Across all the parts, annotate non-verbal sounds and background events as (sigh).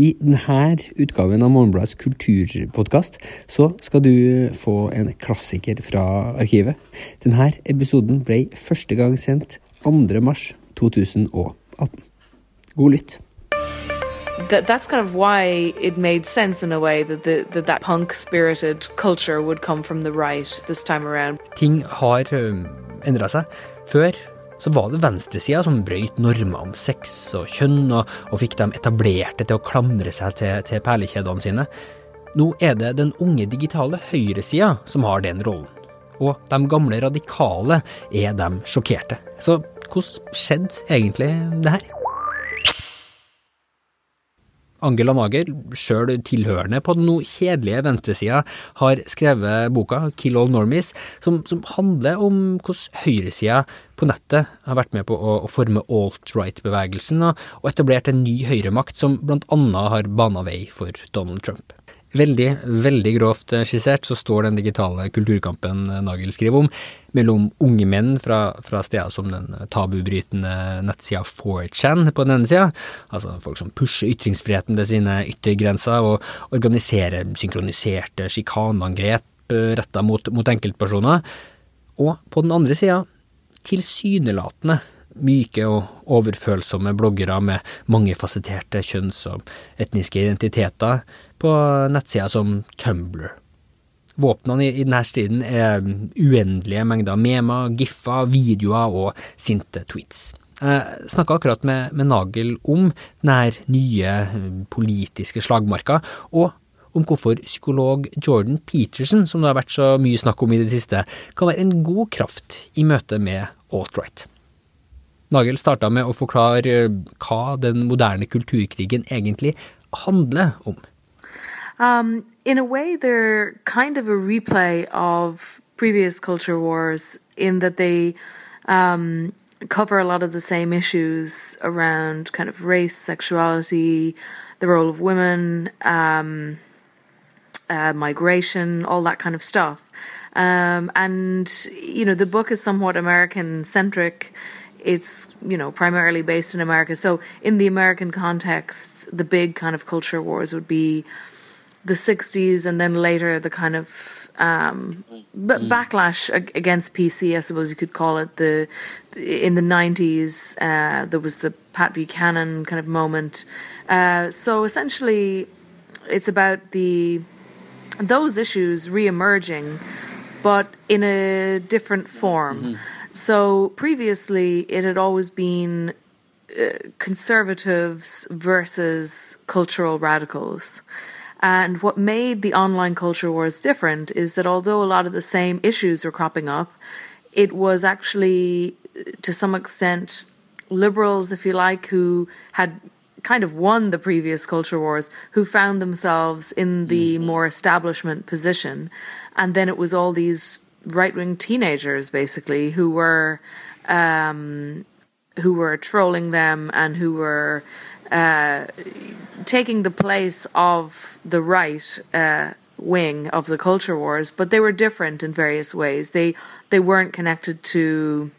I denne utgaven av Morgenbladets kulturpodkast så skal du få en klassiker fra arkivet. Denne episoden ble første gang sendt 2. mars 2018. God lytt. That, that's kind of why it made sense in a way that, the, that that punk spirited culture would come from the right this time around. Ting har endra seg. Før så var det venstresida som brøyt normer om sex og kjønn, og, og fikk dem etablerte til å klamre seg til, til perlekjedene sine. Nå er det den unge digitale høyresida som har den rollen. Og de gamle radikale er de sjokkerte. Så hvordan skjedde egentlig det her? Angela Mager, sjøl tilhørende på den noe kjedelige venstresida, har skrevet boka Kill All Normies, som, som handler om hvordan høyresida på nettet har vært med på å, å forme alt-right-bevegelsen og, og etablert en ny høyremakt som blant annet har bana vei for Donald Trump. Veldig, veldig grovt skissert så står den digitale kulturkampen Nagel skriver om, mellom unge menn fra, fra steder som den tabubrytende nettsida 4chan på den ene sida, altså folk som pusher ytringsfriheten til sine yttergrenser og organiserer synkroniserte sjikaneangrep retta mot, mot enkeltpersoner, og på den andre sida tilsynelatende myke og overfølsomme bloggere med mangefasetterte kjønns- og etniske identiteter på nettsider som Tumblr. Våpnene i, denne striden er uendelige mengder memer, giffer, videoer og sinte tweets. Jeg snakka akkurat med, med, Nagel om denne nye politiske slagmarka, og om hvorfor psykolog Jordan Peterson, som det har vært så mye snakk om i det siste, kan være en god kraft i møte med alt-right. Nagle starta med å forklare hva den moderne kulturkrigen egentlig handler om. Um, in a way, they're kind of a replay of previous culture wars in that they um, cover a lot of the same issues around kind of race, sexuality, the role of women, um, uh, migration, all that kind of stuff. Um, and, you know, the book is somewhat American centric it's you know primarily based in America. So in the American context, the big kind of culture wars would be the '60s, and then later the kind of um, b- mm. backlash against PC, I suppose you could call it. The in the '90s, uh, there was the Pat Buchanan kind of moment. Uh, so essentially, it's about the those issues re-emerging, but in a different form. Mm-hmm. So previously, it had always been uh, conservatives versus cultural radicals. And what made the online culture wars different is that although a lot of the same issues were cropping up, it was actually, uh, to some extent, liberals, if you like, who had kind of won the previous culture wars, who found themselves in the mm-hmm. more establishment position. And then it was all these right wing teenagers basically who were um, who were trolling them and who were uh, taking the place of the right uh, wing of the culture wars, but they were different in various ways. They they weren't connected to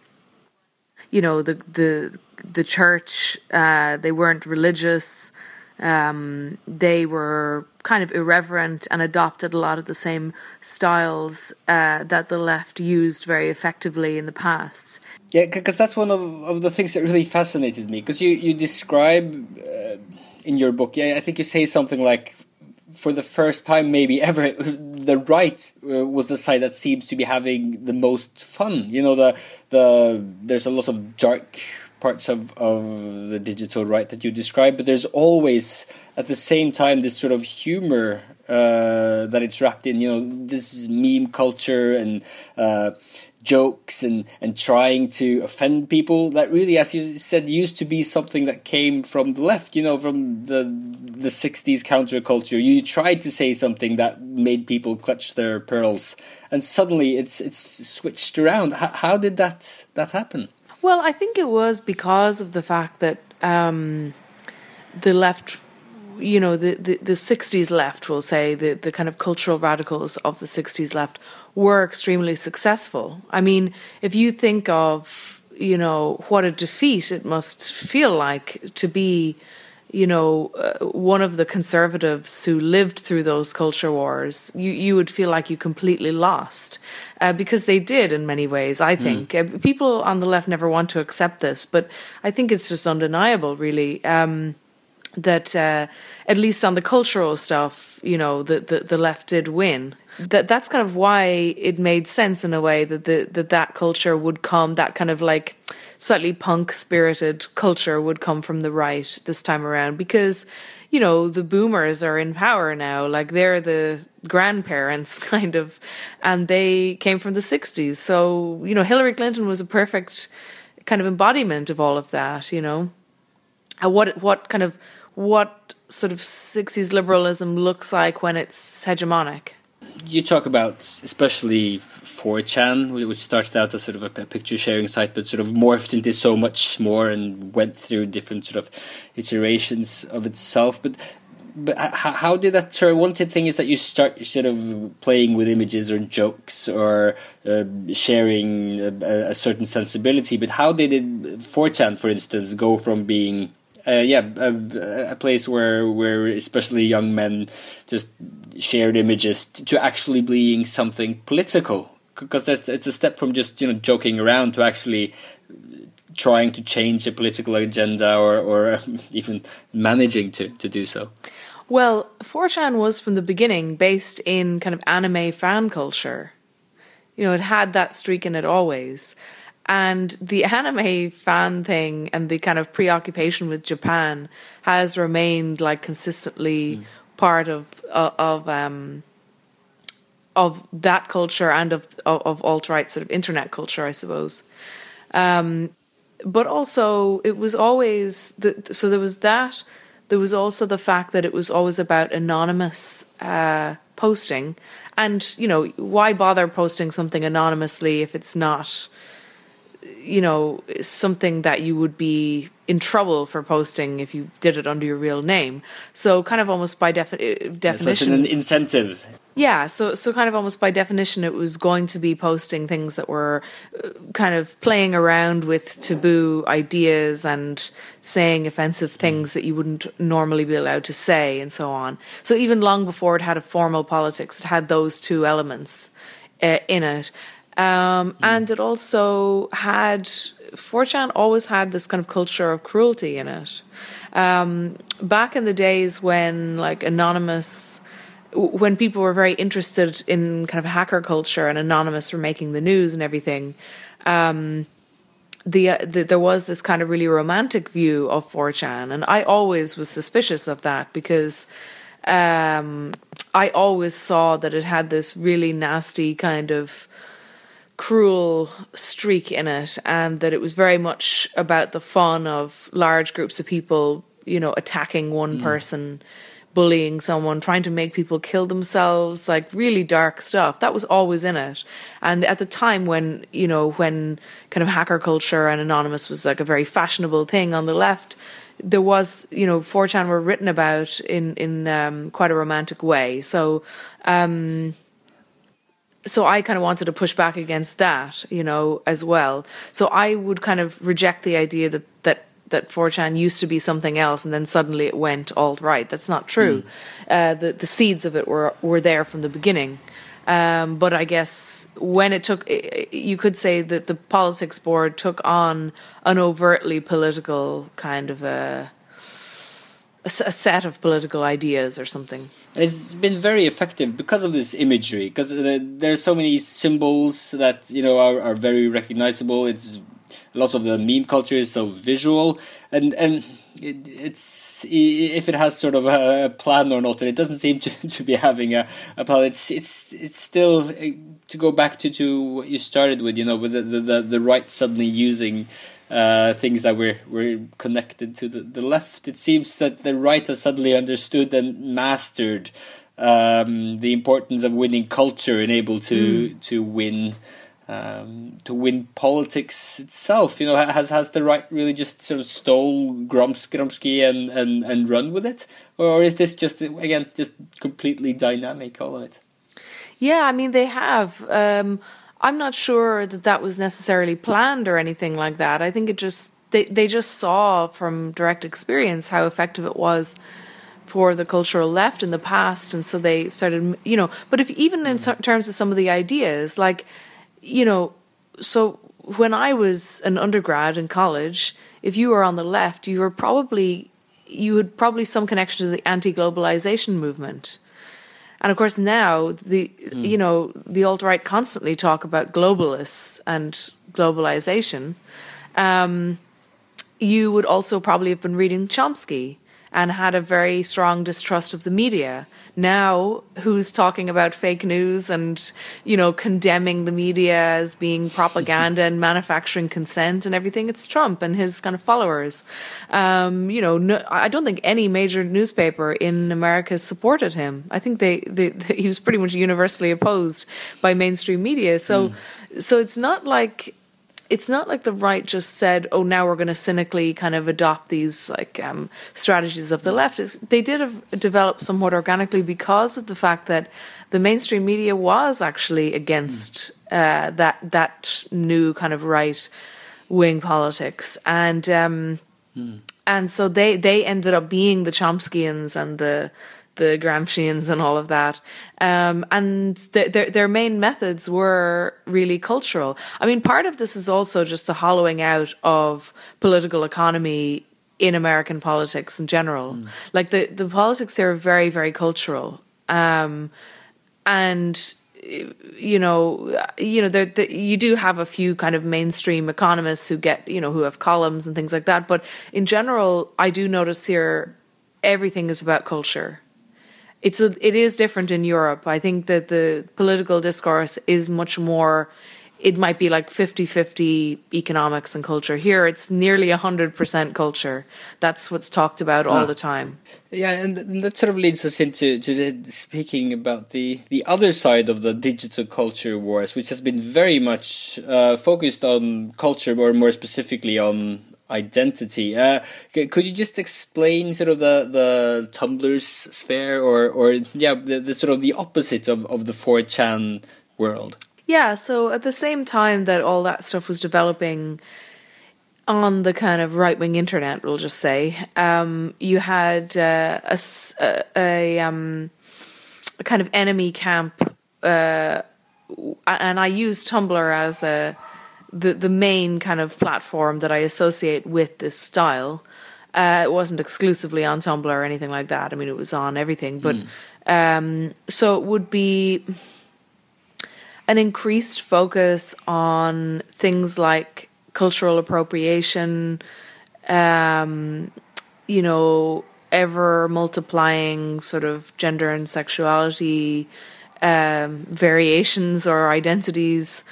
you know the the the church. Uh, they weren't religious. Um, they were kind of irreverent and adopted a lot of the same styles uh, that the left used very effectively in the past. Yeah, because that's one of, of the things that really fascinated me. Because you, you describe uh, in your book, yeah, I think you say something like, for the first time, maybe ever, (laughs) the right uh, was the side that seems to be having the most fun. You know, the the there's a lot of dark parts of, of the digital right that you describe, but there's always at the same time this sort of humor uh, that it's wrapped in. You know, this meme culture and uh, jokes and and trying to offend people. That really, as you said, used to be something that came from the left. You know, from the the '60s counterculture. You tried to say something that made people clutch their pearls, and suddenly it's it's switched around. How did that that happen? Well, I think it was because of the fact that um, the left, you know, the, the, the 60s left, we'll say, the, the kind of cultural radicals of the 60s left were extremely successful. I mean, if you think of, you know, what a defeat it must feel like to be you know, uh, one of the conservatives who lived through those culture wars, you, you would feel like you completely lost uh, because they did in many ways, I hmm. think. Mm. Uh, people on the left never want to accept this, but I think it's just undeniable, really. Um, that uh, at least on the cultural stuff, you know, the, the, the left did win. That that's kind of why it made sense in a way that the, that that culture would come, that kind of like slightly punk spirited culture would come from the right this time around. Because you know the boomers are in power now. Like they're the grandparents (laughs) kind of. And they came from the 60s so you know Hillary Clinton was a perfect kind of embodiment of all of that you know? And what what kind of what sort of 60s liberalism looks like when it's hegemonic you talk about especially 4chan, which started out as sort of a picture sharing site, but sort of morphed into so much more and went through different sort of iterations of itself. But but how did that sort of one thing is that you start sort of playing with images or jokes or uh, sharing a, a, certain sensibility but how did it 4chan for instance go from being uh, yeah, a, a, place where where especially young men just shared images to actually being something political because it's a step from just you know joking around to actually trying to change the political agenda or or (laughs) even managing to to do so. Well, 4chan was from the beginning based in kind of anime fan culture. You know, it had that streak in it always. And the anime fan thing and the kind of preoccupation with Japan has remained like consistently mm. part of of, of um, of that culture and of of, of alt right sort of internet culture, I suppose. Um, but also, it was always the, so there was that. There was also the fact that it was always about anonymous uh, posting, and you know why bother posting something anonymously if it's not you know, something that you would be in trouble for posting if you did it under your real name. So, kind of almost by defi- definition, yes, an incentive. Yeah, so so kind of almost by definition, it was going to be posting things that were uh, kind of playing around with taboo ideas and saying offensive things that you wouldn't normally be allowed to say, and so on. So even long before it had a formal politics, it had those two elements uh, in it. Um, mm. And it also had 4chan always had this kind of culture of cruelty in it. Um, back in the days when like anonymous, when people were very interested in kind of hacker culture and anonymous were making the news and everything, um, the, uh, the, there was this kind of really romantic view of 4chan, and I always was suspicious of that because um, I always saw that it had this really nasty kind of cruel streak in it, and that it was very much about the fun of large groups of people, you know, attacking one mm. person, bullying someone, trying to make people kill themselves, like really dark stuff. That was always in it. And at the time when, you know, when kind of hacker culture and anonymous was like a very fashionable thing on the left, there was, you know, 4chan were written about in in um, quite a romantic way. So, um, so I kind of wanted to push back against that, you know, as well. So I would kind of reject the idea that that that 4chan used to be something else and then suddenly it went alt right. That's not true. Mm. Uh, the the seeds of it were were there from the beginning. Um, but I guess when it took, you could say that the politics board took on an overtly political kind of a a, set of political ideas or something. It's been very effective because of this imagery, because there are so many symbols that you know are, are very recognizable. It's lots of the meme culture is so visual, and and it, it's if it has sort of a plan or not, and it doesn't seem to, (laughs) to be having a, a plan. It's it's it's still eh, to go back to, to what you started with, you know, with the the, the right suddenly using uh, things that were were connected to the, the left. It seems that the right has suddenly understood and mastered um, the importance of winning culture and able to mm. to win. Um, to win politics itself, you know, has has the right really just sort of stole Gromsk, Gramsci and, and, and run with it, or is this just again just completely dynamic all of it? Yeah, I mean they have. Um, I'm not sure that that was necessarily planned or anything like that. I think it just they they just saw from direct experience how effective it was for the cultural left in the past, and so they started, you know. But if even in mm-hmm. terms of some of the ideas, like, you know, so when I was an undergrad in college, if you were on the left, you were probably you had probably some connection to the anti-globalization movement. And of course, now the mm. you know the alt right constantly talk about globalists and globalization. Um, you would also probably have been reading Chomsky and had a very strong distrust of the media. Now, who's talking about fake news and, you know, condemning the media as being (laughs) propaganda and manufacturing consent and everything? It's Trump and his kind of followers. Um, you know, no, I don't think any major newspaper in America supported him. I think they, they, they (laughs) he was pretty much universally opposed by mainstream media. So, mm. so it's not like it's not like the right just said, "Oh, now we're going to cynically kind of adopt these like um, strategies of the left." It's, they did have, develop somewhat organically because of the fact that the mainstream media was actually against mm. uh, that that new kind of right wing politics, and um, mm. and so they they ended up being the Chomskyians and the the Gramscians and all of that. Um, and th- their their main methods were really cultural. I mean, part of this is also just the hollowing out of political economy in American politics in general. Mm. Like the the politics here are very very cultural, um, and you know, you know, the, you do have a few kind of mainstream economists who get, you know, who have columns and things like that. But in general, I do notice here everything is about culture it's a, it is different in Europe. I think that the political discourse is much more it might be like 50-50 economics and culture. Here it's nearly 100% culture. That's what's talked about all ah. the time. Yeah, and, and, that sort of leads us into to speaking about the, the other side of the digital culture wars, which has been very much uh, focused on culture, or more specifically on identity. Uh, could you just explain sort of the the Tumblr's sphere, or or yeah, the, the sort of the opposite of of the 4chan world? Yeah. So at the same time that all that stuff was developing on the kind of right wing internet, we'll just say, um, you had uh, a, a, a, um, a, kind of enemy camp, uh, and I use Tumblr as a the the main kind of platform that I associate with this style. Uh, it wasn't exclusively on Tumblr or anything like that. I mean, it was on everything, but mm. um, so it would be an increased focus on things like cultural appropriation, um, you know, ever multiplying sort of gender and sexuality um, variations or identities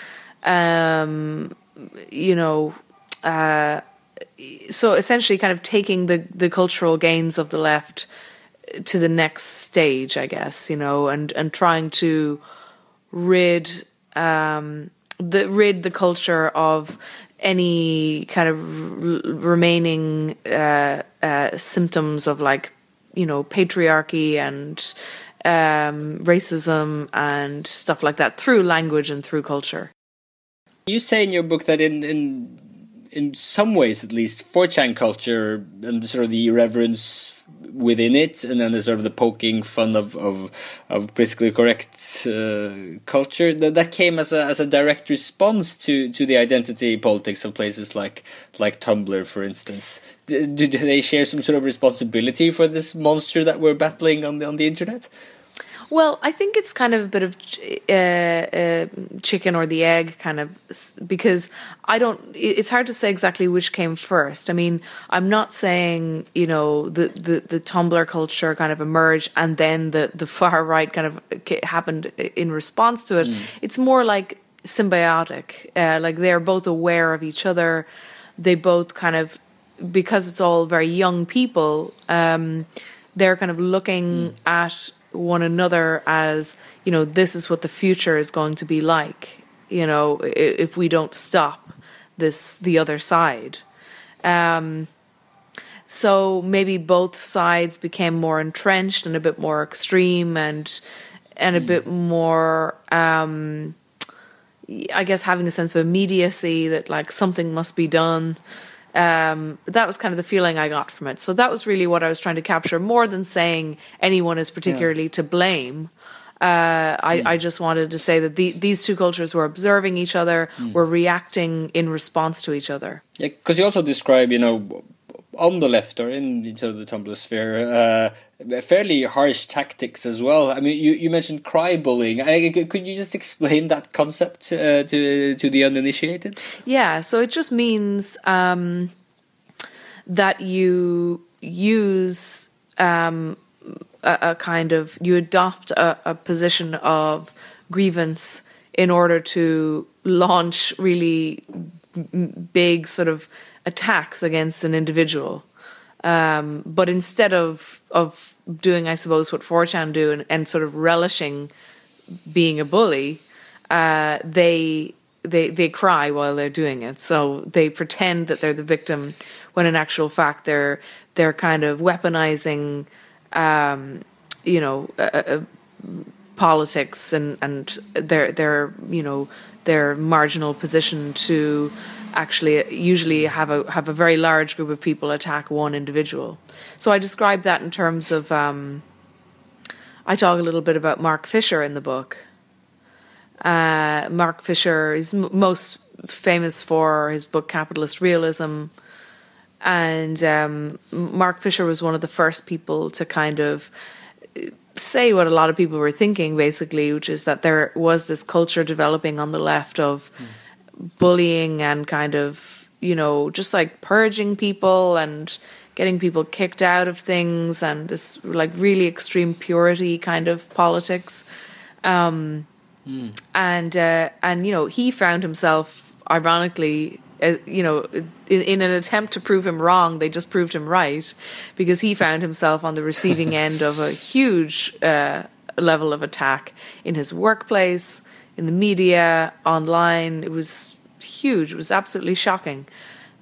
um, you know, uh, so essentially, kind of taking the the cultural gains of the left to the next stage, I guess, you know, and and trying to rid um, the rid the culture of any kind of remaining uh, uh, symptoms of like you know patriarchy and um, racism and stuff like that through language and through culture. You say in your book that in in in some ways, at least, 4chan culture and sort of the irreverence within it, and then the sort of the poking fun of of, of politically correct uh, culture that that came as a as a direct response to to the identity politics of places like like Tumblr, for instance. Do, do they share some sort of responsibility for this monster that we're battling on the on the internet? Well, I think it's kind of a bit of uh, uh, chicken or the egg, kind of, because I don't. It's hard to say exactly which came first. I mean, I'm not saying you know the the, the Tumblr culture kind of emerged and then the the far right kind of happened in response to it. Mm. It's more like symbiotic. Uh, like they're both aware of each other. They both kind of because it's all very young people. Um, they're kind of looking mm. at one another as you know this is what the future is going to be like you know if we don't stop this the other side um, so maybe both sides became more entrenched and a bit more extreme and and a mm. bit more um, I guess having a sense of immediacy that like something must be done um, that was kind of the feeling I got from it. So that was really what I was trying to capture, more than saying anyone is particularly yeah. to blame. Uh, I, mm. I, just wanted to say that the, these two cultures were observing each other, mm. were reacting in response to each other. Yeah, because you also describe, you know, on the left or in the Tumblr sphere, uh, fairly harsh tactics as well. I mean, you, you mentioned cry bullying. I, could you just explain that concept uh, to to the uninitiated? Yeah, so it just means um, that you use um, a, a, kind of you adopt a, a position of grievance in order to launch really big sort of attacks against an individual. Um, but instead of of doing, I suppose, what 4chan do and, and sort of relishing being a bully, uh, they they they cry while they're doing it. So they pretend that they're the victim, when in actual fact they're they're kind of weaponizing, um, you know, uh, uh, politics and and their their you know their marginal position to actually usually have a have a very large group of people attack one individual. So I describe that in terms of um, I talk a little bit about Mark Fisher in the book. Uh, Mark Fisher is m- most famous for his book Capitalist Realism, and um, Mark Fisher was one of the first people to kind of say what a lot of people were thinking, basically, which is that there was this culture developing on the left of. Mm bullying and kind of, you know, just like purging people and getting people kicked out of things and this like really extreme purity kind of politics. Um, mm. And, uh, and, you know, he found himself, ironically, you know, in, in, an attempt to prove him wrong, they just proved him right because he found himself on the receiving (laughs) end of a huge uh, level of attack in his workplace, in the media, online. It was huge. It was absolutely shocking.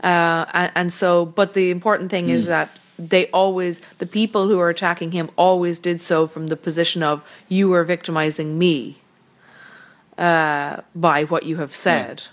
Uh, and, and, so, but the important thing mm. is hmm. that they always, the people who are attacking him always did so from the position of, you are victimizing me uh, by what you have said. Yeah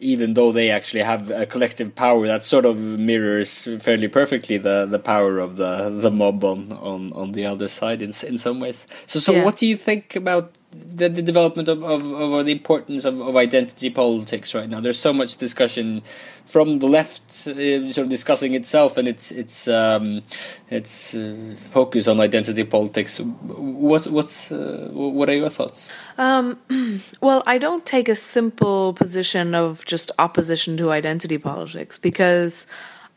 even though they actually have a collective power that sort of mirrors fairly perfectly the, the power of the the mob on, on, on the other side in in some ways. So so yeah. what do you think about the, the development of, of, of the importance of, of identity politics right now. There's so much discussion from the left, uh, sort of discussing itself and its its um, its uh, focus on identity politics. What what's uh, what are your thoughts? Um, (clears throat) well, I don't take a simple position of just opposition to identity politics because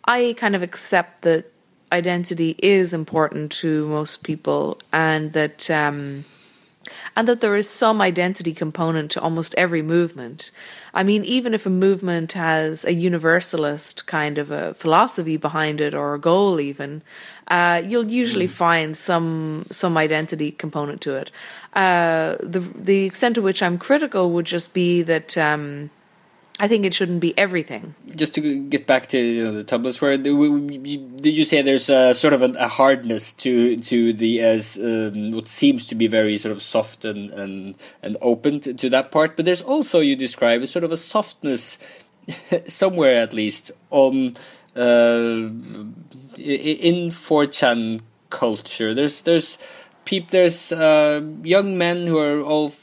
I kind of accept that identity is important to most people and that. Um, and that there is some identity component to almost every movement. I mean, even if a movement has a universalist kind of a philosophy behind it or a goal, even, uh, you'll usually mm. find some some identity component to it. Uh, the the extent to which I'm critical would just be that. Um, I think it shouldn't be everything. Just to get back to you know, the Tumblr where did you say there's a sort of a, a hardness to to the as um, what seems to be very sort of soft and and and open to, to that part, but there's also you describe a sort of a softness (laughs) somewhere at least on uh, in 4chan culture. There's there's people, there's uh, young men who are all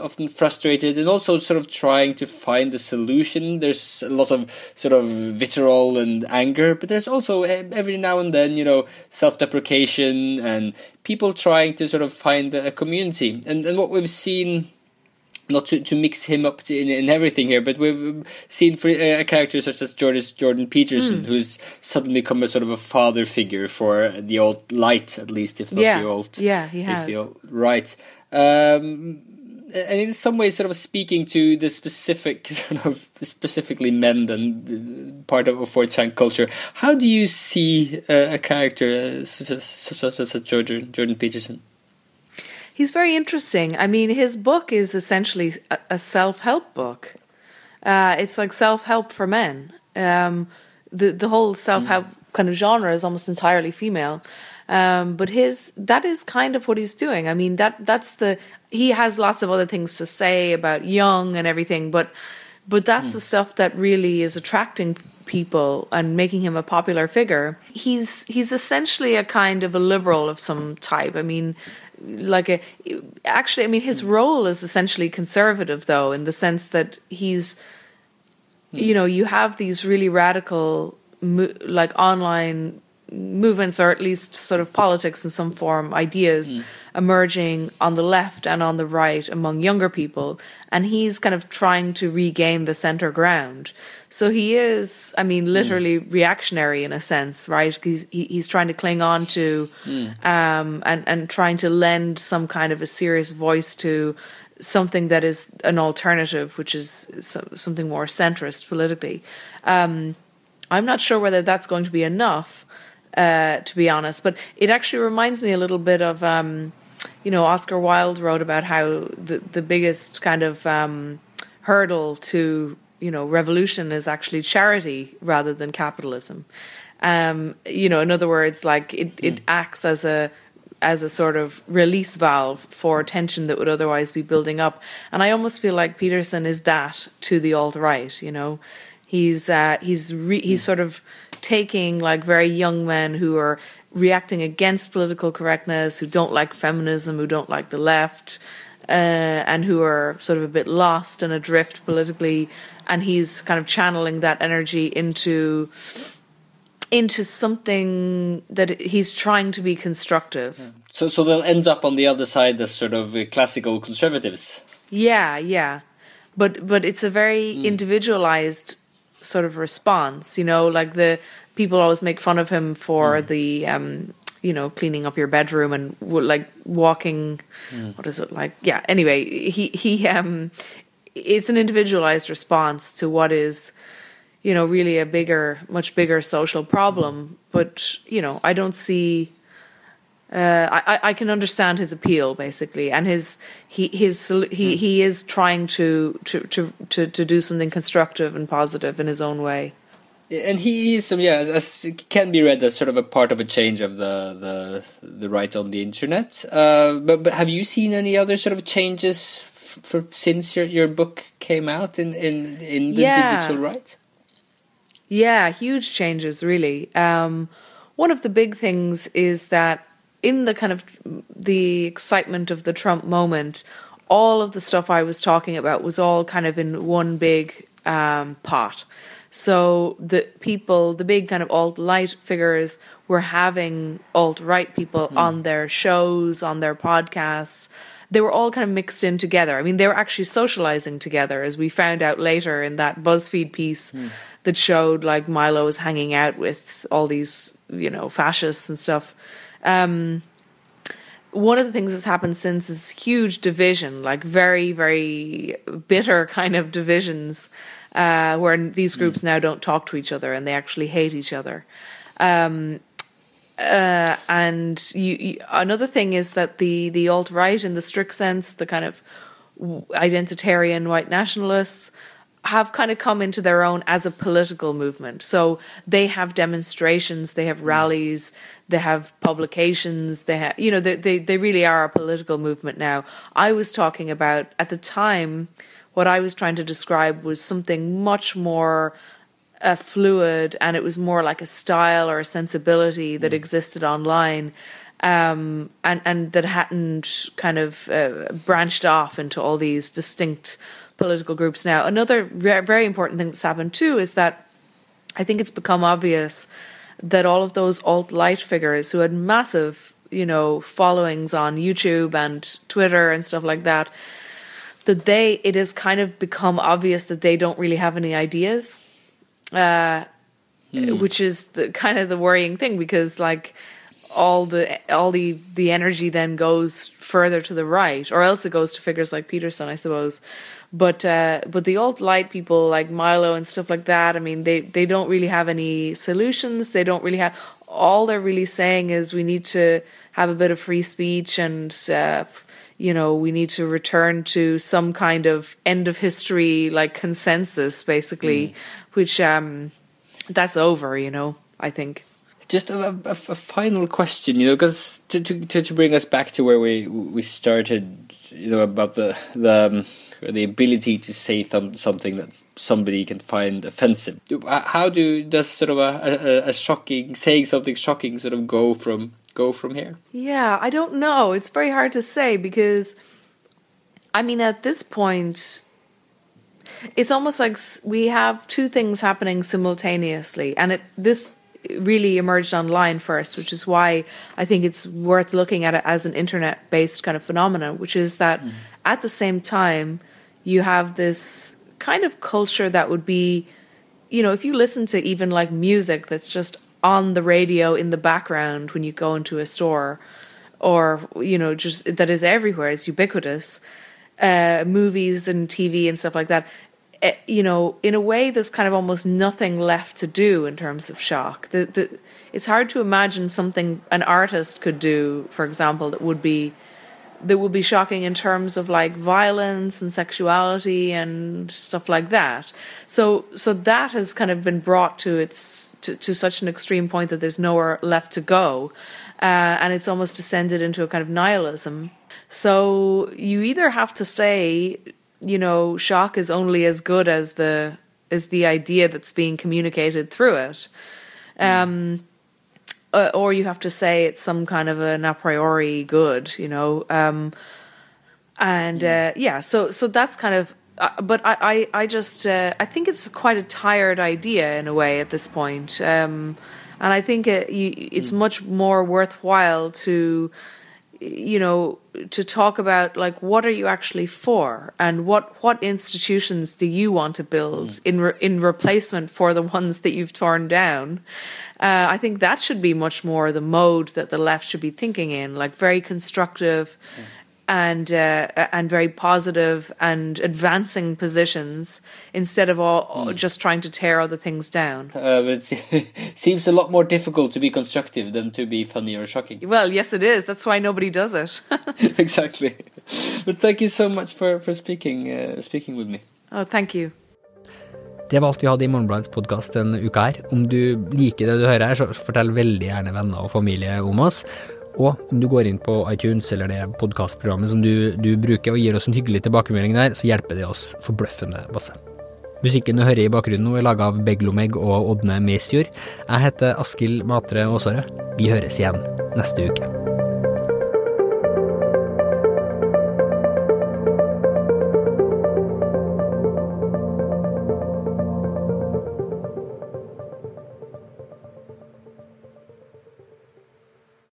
often frustrated and also sort of trying to find a solution. There's a lot of sort of vitriol and anger, but there's also every now and then, you know, self-deprecation and people trying to sort of find a community. And and what we've seen not to, to mix him up to, in, in everything here, but we've seen for, uh, a character such as Jordan, Jordan Peterson, mm. who's suddenly become a sort of a father figure for the alt light, at least, if not yeah. the old. Yeah, he has. Old, right. Um, and in some ways, sort of speaking to the specific, (laughs) sort of specifically men and part of a 4chan culture, how do you see uh, a character such as, such as Jordan, Jordan Peterson? He's very interesting. I mean, his book is essentially a, a self help book. Uh, it's like self help for men. Um, the the whole self help mm. kind of genre is almost entirely female. Um, but his that is kind of what he's doing. I mean that that's the he has lots of other things to say about Jung and everything, but but that's mm. the stuff that really is attracting people and making him a popular figure. He's he's essentially a kind of a liberal of some type. I mean, like a actually, I mean, his role is essentially conservative, though, in the sense that he's, you know, you have these really radical, like online movements or at least sort of politics in some form ideas. Mm. Emerging on the left and on the right among younger people and he's kind of trying to regain the center ground so he is i mean literally mm. reactionary in a sense right he's he's trying to cling on to mm. um, and and trying to lend some kind of a serious voice to something that is an alternative which is something more centrist politically um, i'm not sure whether that's going to be enough uh, to be honest. But it actually reminds me a little bit of, um, you know, Oscar Wilde wrote about how the the biggest kind of um, hurdle to you know revolution is actually charity rather than capitalism. Um, you know, in other words, like it, it mm. acts as a as a sort of release valve for tension that would otherwise be building up. And I almost feel like Peterson is that to the alt right. You know, he's uh, he's re- he's sort of taking like very young men who are reacting against political correctness, who don't like feminism, who don't like the left, uh, and who are sort of a bit lost and adrift politically, and he's kind of channeling that energy into into something that he's trying to be constructive. Yeah. So, so they'll end up on the other side as sort of classical conservatives. Yeah, yeah, but but it's a very mm. individualized sort of response. You know, like the people always make fun of him for mm. the um, you know cleaning up your bedroom and like walking. Mm. What is it like? Yeah. Anyway, he he um, it's an individualized response to what is you know really a bigger, much bigger social problem. Mm. But you know, I don't see uh, I, I can understand his appeal basically, and his he his he hmm. he is trying to, to to to to do something constructive and positive in his own way. And he is, um, yeah, as, as, can be read as sort of a part of a change of the the the right on the internet. Uh, but but have you seen any other sort of changes for since your your book came out in in in the yeah. digital right? Yeah, huge changes, really. Um, one of the big things is that in the kind of the excitement of the Trump moment, all of the stuff I was talking about was all kind of in one big um, pot. So the people, the big kind of alt light figures, were having alt right people mm. on their shows, on their podcasts. They were all kind of mixed in together. I mean, they were actually socializing together, as we found out later in that BuzzFeed piece mm. that showed like Milo was hanging out with all these, you know, fascists and stuff. Um, one of the things that's happened since is huge division, like very, very bitter kind of divisions, uh, where these mm. groups mm. now don't talk to each other and they actually hate each other. Um, uh, and you, you, another thing is that the the alt right, in the strict sense, the kind of identitarian white nationalists, have kind of come into their own as a political movement. So they have demonstrations, they have mm. rallies, they have publications, they have, you know, they, they, they really are a political movement now. I was talking about, at the time, what I was trying to describe was something much more uh, fluid and it was more like a style or a sensibility that mm. existed online. Um, and and that hadn't kind of uh, branched off into all these distinct political groups now. Another very important thing that's happened too is that I think it's become obvious that all of those alt light figures who had massive, you know, followings on YouTube and Twitter and stuff like that, that they it has kind of become obvious that they don't really have any ideas. Uh, mm. which is the kind of the worrying thing because like all the all the the energy then goes further to the right or else it goes to figures like Peterson I suppose but uh, but the alt light people like Milo and stuff like that, I mean, they they don't really have any solutions. They don't really have. All they're really saying is we need to have a bit of free speech and. Uh, you know, we need to return to some kind of end of history, like consensus, basically, mm. which um, that's over. You know, I think just a, a, a, final question, you know, because to, to to bring us back to where we we started, you know, about the the um, the ability to say th something that somebody can find offensive. How do does sort of a, a, a shocking saying something shocking sort of go from go from here? Yeah, I don't know. It's very hard to say because, I mean, at this point, it's almost like we have two things happening simultaneously, and it this really emerged online first, which is why I think it's worth looking at it as an internet based kind of phenomenon, which is that mm. at the same time, you have this kind of culture that would be, you know, if you listen to even like music that's just on the radio in the background when you go into a store, or, you know, just that is everywhere, it's ubiquitous. Uh, movies and TV and stuff like that. Eh, you know, in a way, there's kind of almost nothing left to do in terms of shock. The, the, it's hard to imagine something an artist could do, for example, that would be that would be shocking in terms of like violence and sexuality and stuff like that. So, so that has kind of been brought to its to, to such an extreme point that there's nowhere left to go, uh, and it's almost descended into a kind of nihilism. So you either have to say you know, shock is only as good as the as the idea that's being communicated through it. Um, uh, or you have to say it's some kind of an a priori good, you know. Um, and uh, yeah, so so that's kind of. Uh, but I, I, I just uh, I think it's quite a tired idea in a way at this point, um, and I think it, you, it's mm. much more worthwhile to you know to talk about like what are you actually for? And what what institutions do you want to build mm. in re- in replacement for the ones that you've torn down? Uh, i think that should be much more the mode that the left should be thinking in like very constructive mm and uh, and very positive and advancing positions instead of all mm. just trying to tear other things down. Uh, it (laughs) seems a lot more difficult to be constructive than to be funny or shocking. Well, yes, it is. That's why nobody does it. (laughs) (laughs) exactly. But thank you so much for for speaking uh, speaking with me. Oh, thank you. Det var alt vi hadde i Morgenbladets podkast denne uka her. Om du liker det du hører her, så fortell veldig gjerne venner og familie om oss. Og om du går inn på iTunes eller det podkastprogrammet som du, du, bruker og gir oss en hyggelig tilbakemelding der, så hjelper det oss forbløffende masse. Musikken du hører i bakgrunnen nå er laga av Beglomeg og Ådne Meisfjord. Jeg heter Askild Matre Aasarød. Vi høres igjen neste uke.